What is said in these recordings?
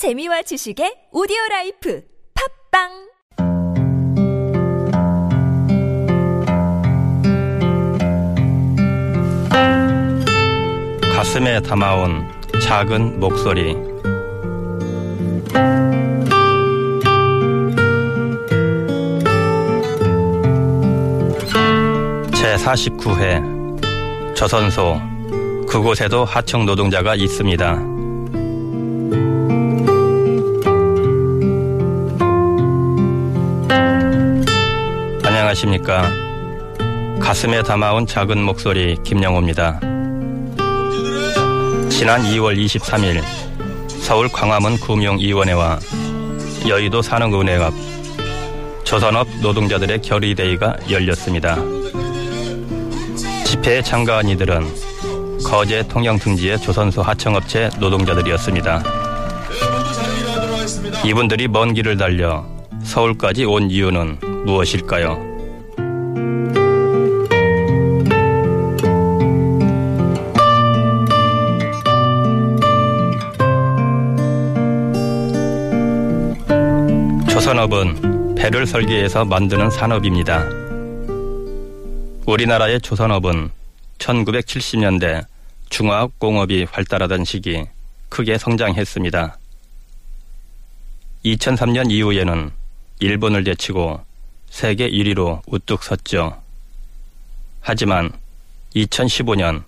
재미와 지식의 오디오 라이프 팝빵 가슴에 담아온 작은 목소리 제49회 조선소 그곳에도 하청 노동자가 있습니다. 안녕하십니까. 가슴에 담아온 작은 목소리 김영호입니다. 지난 2월 23일 서울 광화문 금융위원회와 여의도 산업은행 앞 조선업 노동자들의 결의대회가 열렸습니다. 집회에 참가한 이들은 거제 통영 등지의 조선소 하청업체 노동자들이었습니다. 이분들이 먼 길을 달려 서울까지 온 이유는 무엇일까요? 조선업은 배를 설계해서 만드는 산업입니다. 우리나라의 조선업은 1970년대 중화학 공업이 활달하던 시기 크게 성장했습니다. 2003년 이후에는 일본을 제치고 세계 1위로 우뚝 섰죠. 하지만 2015년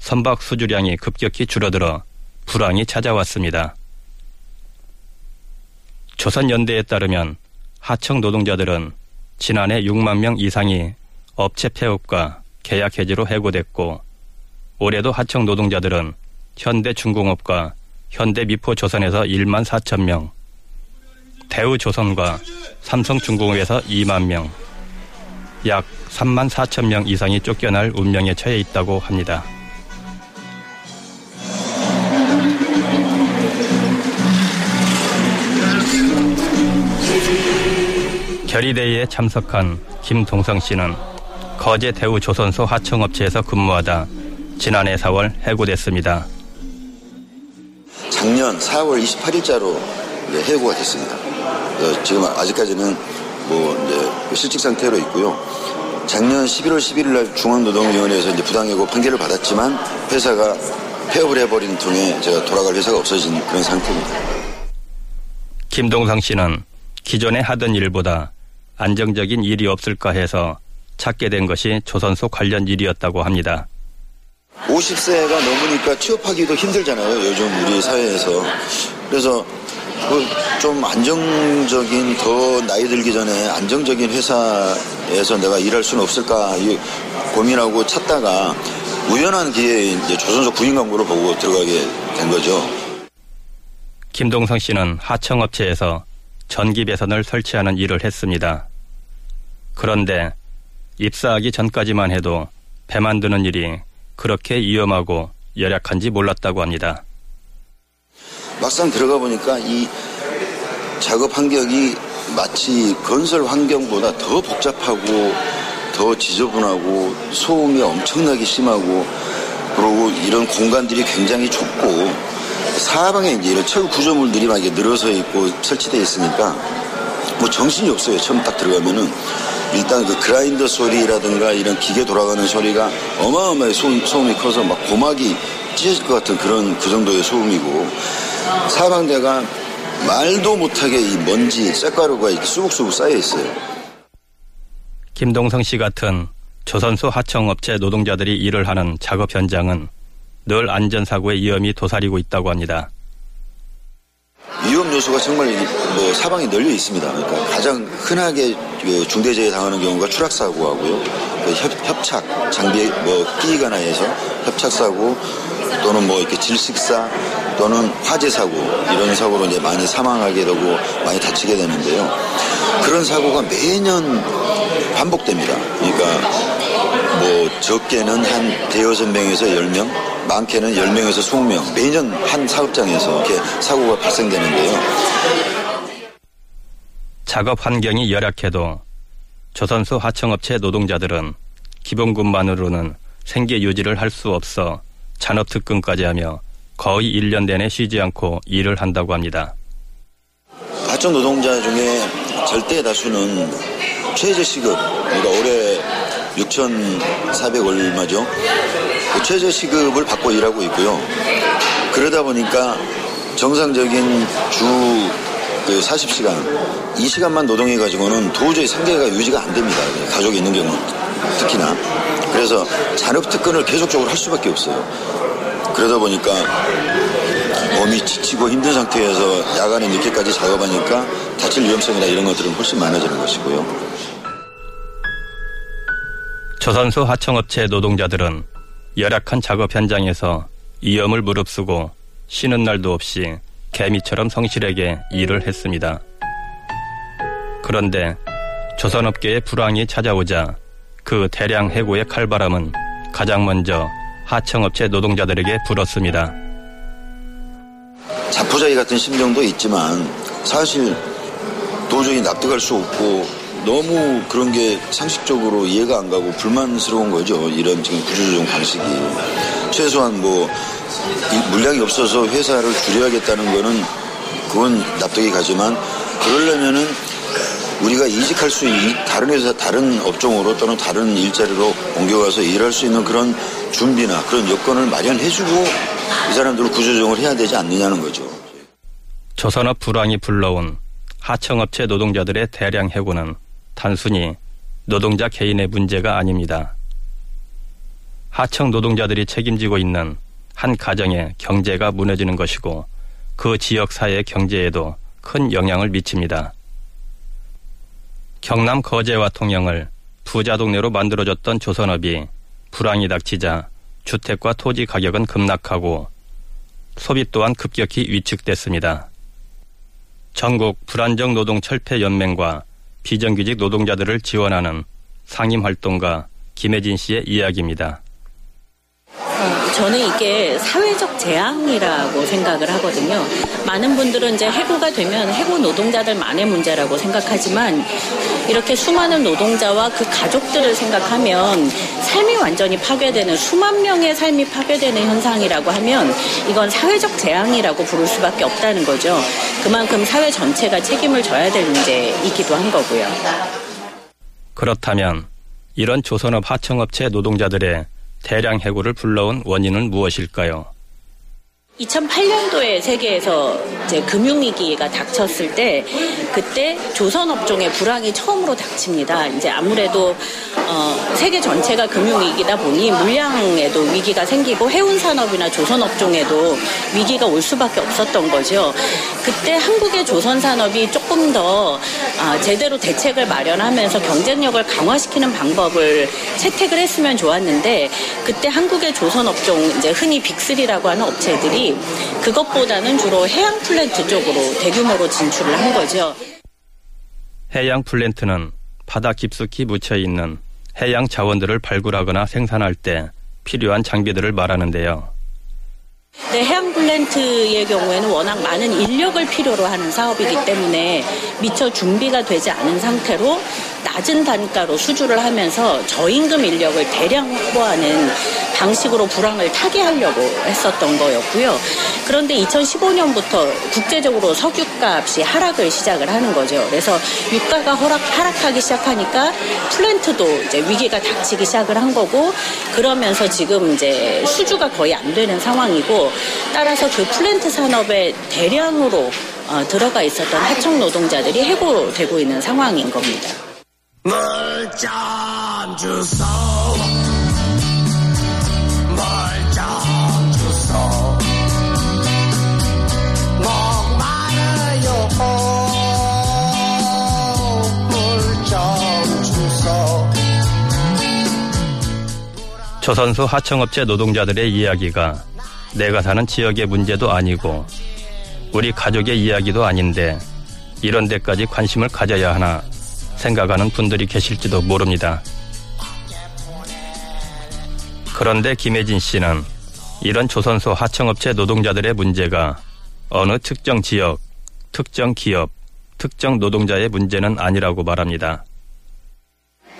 선박 수주량이 급격히 줄어들어 불황이 찾아왔습니다. 조선연대에 따르면 하청 노동자들은 지난해 6만 명 이상이 업체 폐업과 계약 해지로 해고됐고 올해도 하청 노동자들은 현대중공업과 현대미포조선에서 1만 4천 명, 대우조선과 삼성중공업에서 2만 명, 약 3만 4천 명 이상이 쫓겨날 운명에 처해 있다고 합니다. 결의대회에 참석한 김동성 씨는 거제 대우 조선소 하청업체에서 근무하다 지난해 4월 해고됐습니다. 작년 4월 28일자로 해고가 됐습니다. 어, 지금 아직까지는 뭐 이제 실직 상태로 있고요. 작년 11월 11일 날 중앙노동위원회에서 이제 부당해고 판결을 받았지만 회사가 폐업을 해버린 통에 제가 돌아갈 회사가 없어진 그런 상태입니다. 김동상 씨는 기존에 하던 일보다 안정적인 일이 없을까 해서 찾게 된 것이 조선소 관련 일이었다고 합니다. 50세가 넘으니까 취업하기도 힘들잖아요. 요즘 우리 사회에서. 그래서 그좀 안정적인 더 나이 들기 전에 안정적인 회사에서 내가 일할 수는 없을까 고민하고 찾다가 우연한 기회에 이제 조선소 구인 광고를 보고 들어가게 된 거죠. 김동성 씨는 하청업체에서 전기 배선을 설치하는 일을 했습니다. 그런데 입사하기 전까지만 해도 배 만드는 일이 그렇게 위험하고 열악한지 몰랐다고 합니다. 막상 들어가 보니까 이 작업 환경이 마치 건설 환경보다 더 복잡하고 더 지저분하고 소음이 엄청나게 심하고 그리고 이런 공간들이 굉장히 좁고 사방에 이제 이런 철 구조물들이 막 늘어서 있고 설치되어 있으니까 뭐 정신이 없어요. 처음 딱 들어가면은 일단 그 그라인더 소리라든가 이런 기계 돌아가는 소리가 어마어마하게 소음, 소음 이 커서 막 고막이 찢어질 것 같은 그런 그 정도의 소음이고 사방대가 말도 못하게 이 먼지, 쇳가루가 이렇게 수북수북 쌓여 있어요. 김동성 씨 같은 조선소 하청업체 노동자들이 일을 하는 작업 현장은 늘 안전사고의 위험이 도사리고 있다고 합니다. 위험 요소가 정말 뭐 사방에 널려 있습니다. 그러니까 가장 흔하게 그 중대재해 당하는 경우가 추락 사고하고요. 그 협, 착 장비에 뭐 끼거나 해서 협착 사고 또는 뭐 이렇게 질식사 또는 화재 사고 이런 사고로 이제 많이 사망하게 되고 많이 다치게 되는데요. 그런 사고가 매년 반복됩니다. 그러니까 뭐 적게는 한 대여섯 명에서 열 명, 많게는 10명에서 20명 매년 한 사업장에서 이렇게 사고가 발생되는데요. 작업 환경이 열악해도 조선소 하청업체 노동자들은 기본급만으로는 생계 유지를 할 수 없어 잔업 특근까지 하며 거의 1년 내내 쉬지 않고 일을 한다고 합니다. 하청 노동자 중에 절대 다수는 최저 시급, 그러니까 올해 6,400 얼마죠? 그 최저 시급을 받고 일하고 있고요. 그러다 보니까 정상적인 주 40시간, 이 시간만 노동해가지고는 도저히 생계가 유지가 안 됩니다. 가족이 있는 경우는 특히나. 그래서 잔업 특근을 계속적으로 할 수밖에 없어요. 그러다 보니까 몸이 지치고 힘든 상태에서 야간에 늦게까지 작업하니까 다칠 위험성이나 이런 것들은 훨씬 많아지는 것이고요. 조선소 하청업체 노동자들은 열악한 작업 현장에서 위험을 무릅쓰고 쉬는 날도 없이 개미처럼 성실하게 일을 했습니다. 그런데 조선업계의 불황이 찾아오자 그 대량 해고의 칼바람은 가장 먼저 하청업체 노동자들에게 불었습니다. 자포자기 같은 심정도 있지만 사실 도저히 납득할 수 없고 너무 그런 게 상식적으로 이해가 안 가고 불만스러운 거죠. 이런 지금 구조조정 방식이. 최소한 뭐 물량이 없어서 회사를 줄여야겠다는 거는 그건 납득이 가지만 그러려면은 우리가 이직할 수 있는 다른 회사 다른 업종으로 또는 다른 일자리로 옮겨가서 일할 수 있는 그런 준비나 그런 여건을 마련해주고 이 사람들을 구조조정을 해야 되지 않느냐는 거죠. 조선업 불황이 불러온 하청업체 노동자들의 대량 해고는 단순히 노동자 개인의 문제가 아닙니다. 하청 노동자들이 책임지고 있는 한 가정의 경제가 무너지는 것이고 그 지역 사회의 경제에도 큰 영향을 미칩니다. 경남 거제와 통영을 부자 동네로 만들어줬던 조선업이 불황이 닥치자 주택과 토지 가격은 급락하고 소비 또한 급격히 위축됐습니다. 전국 불안정 노동 철폐 연맹과 비정규직 노동자들을 지원하는 상임 활동가 김혜진 씨의 이야기입니다. 어, 저는 이게 사회적 재앙이라고 생각을 하거든요. 많은 분들은 이제 해고가 되면 해고 노동자들만의 문제라고 생각하지만 이렇게 수많은 노동자와 그 가족들을 생각하면 삶이 완전히 파괴되는 수만 명의 삶이 파괴되는 현상이라고 하면 이건 사회적 재앙이라고 부를 수밖에 없다는 거죠. 그만큼 사회 전체가 책임을 져야 될 문제이기도 한 거고요. 그렇다면 이런 조선업 하청업체 노동자들의 대량 해고를 불러온 원인은 무엇일까요? 2008년도에 세계에서 이제 금융위기가 닥쳤을 때 그때 조선업종의 불황이 처음으로 닥칩니다. 이제 아무래도 어, 세계 전체가 금융위기다 보니 물량에도 위기가 생기고 해운산업이나 조선업종에도 위기가 올 수밖에 없었던 거죠. 그때 한국의 조선산업이 조금 더 아, 제대로 대책을 마련하면서 경쟁력을 강화시키는 방법을 채택을 했으면 좋았는데 그때 한국의 조선업종 이제 흔히 빅3라고 하는 업체들이 그것보다는 주로 해양 플랜트 쪽으로 대규모로 진출을 한 거죠. 해양 플랜트는 바다 깊숙이 묻혀 있는 해양 자원들을 발굴하거나 생산할 때 필요한 장비들을 말하는데요. 네, 해양 플랜트의 경우에는 워낙 많은 인력을 필요로 하는 사업이기 때문에 미처 준비가 되지 않은 상태로 낮은 단가로 수주를 하면서 저임금 인력을 대량 확보하는 방식으로 불황을 타개하려고 했었던 거였고요. 그런데 2015년부터 국제적으로 석유값이 하락을 시작을 하는 거죠. 그래서 유가가 하락, 하락하기 시작하니까 플랜트도 이제 위기가 닥치기 시작을 한 거고 그러면서 지금 이제 수주가 거의 안 되는 상황이고 따라서 그 플랜트 산업에 대량으로 어, 들어가 있었던 하청 노동자들이 해고되고 있는 상황인 겁니다. 주소. 조선소 하청업체 노동자들의 이야기가 내가 사는 지역의 문제도 아니고 우리 가족의 이야기도 아닌데 이런 데까지 관심을 가져야 하나 생각하는 분들이 계실지도 모릅니다. 그런데 김혜진 씨는 이런 조선소 하청업체 노동자들의 문제가 어느 특정 지역, 특정 기업, 특정 노동자의 문제는 아니라고 말합니다.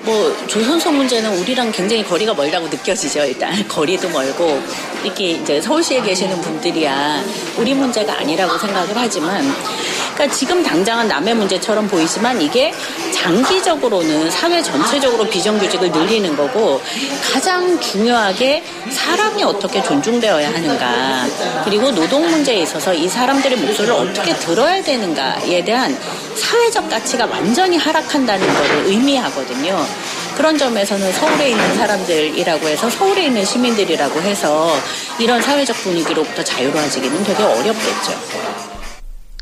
뭐 조선소 문제는 우리랑 굉장히 거리가 멀다고 느껴지죠. 일단 거리도 멀고 이렇게 이제 서울시에 계시는 분들이야 우리 문제가 아니라고 생각을 하지만 그러니까 지금 당장은 남의 문제처럼 보이지만 이게 장기적으로는 사회 전체적으로 비정규직을 늘리는 거고 가장 중요하게 사람이 어떻게 존중되어야 하는가 그리고 노동 문제에 있어서 이 사람들의 목소리를 어떻게 들어야 되는가에 대한 사회적 가치가 완전히 하락한다는 것을 의미하거든요. 그런 점에서는 서울에 있는 사람들이라고 해서 서울에 있는 시민들이라고 해서 이런 사회적 분위기로부터 자유로워지기는 되게 어렵겠죠.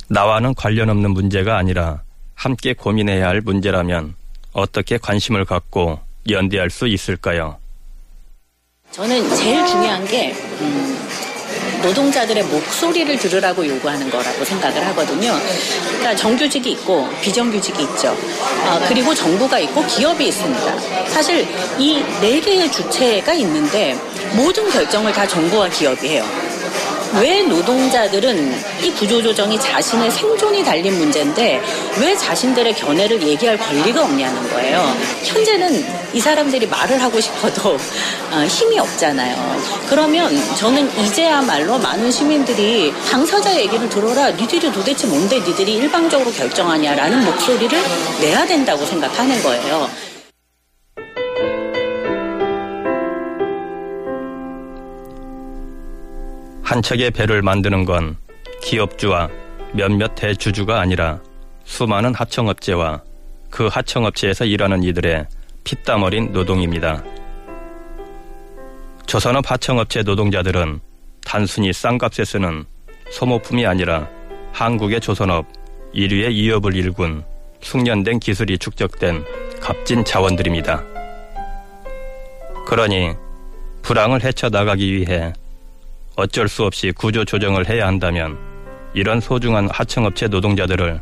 나와는 관련 없는 문제가 아니라 함께 고민해야 할 문제라면 어떻게 관심을 갖고 연대할 수 있을까요? 저는 제일 중요한 게 음, 노동자들의 목소리를 들으라고 요구하는 거라고 생각을 하거든요. 그러니까 정규직이 있고 비정규직이 있죠. 아, 그리고 정부가 있고 기업이 있습니다. 사실 이 네 개의 주체가 있는데 모든 결정을 다 정부와 기업이 해요. 왜 노동자들은 이 구조조정이 자신의 생존이 달린 문제인데 왜 자신들의 견해를 얘기할 권리가 없냐는 거예요. 현재는 이 사람들이 말을 하고 싶어도 어, 힘이 없잖아요. 그러면 저는 이제야말로 많은 시민들이 당사자 얘기를 들어라. 니들이 도대체 뭔데 니들이 일방적으로 결정하냐라는 목소리를 내야 된다고 생각하는 거예요. 한 척의 배를 만드는 건 기업주와 몇몇 대주주가 아니라 수많은 하청업체와 그 하청업체에서 일하는 이들의 피땀 어린 노동입니다. 조선업 하청업체 노동자들은 단순히 싼값에 쓰는 소모품이 아니라 한국의 조선업 1위의 이업을 일군 숙련된 기술이 축적된 값진 자원들입니다. 그러니 불황을 헤쳐나가기 위해 어쩔 수 없이 구조 조정을 해야 한다면 이런 소중한 하청업체 노동자들을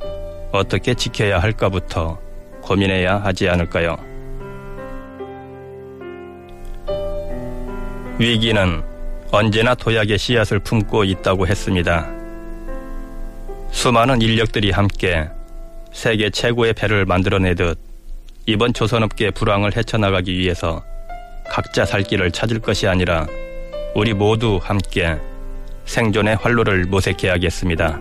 어떻게 지켜야 할까부터 고민해야 하지 않을까요? 위기는 언제나 도약의 씨앗을 품고 있다고 했습니다. 수많은 인력들이 함께 세계 최고의 배를 만들어내듯 이번 조선업계 불황을 헤쳐나가기 위해서 각자 살 길을 찾을 것이 아니라 우리 모두 함께 생존의 활로를 모색해야겠습니다.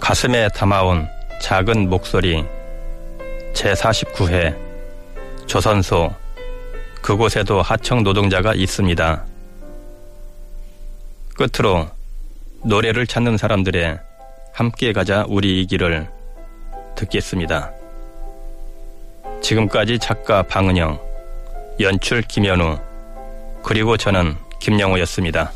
가슴에 담아온 작은 목소리 제49회 조선소 그곳에도 하청 노동자가 있습니다. 끝으로 노래를 찾는 사람들의 함께 가자 우리 이 길을 듣겠습니다. 지금까지 작가 방은영, 연출 김현우, 그리고 저는 김영호였습니다.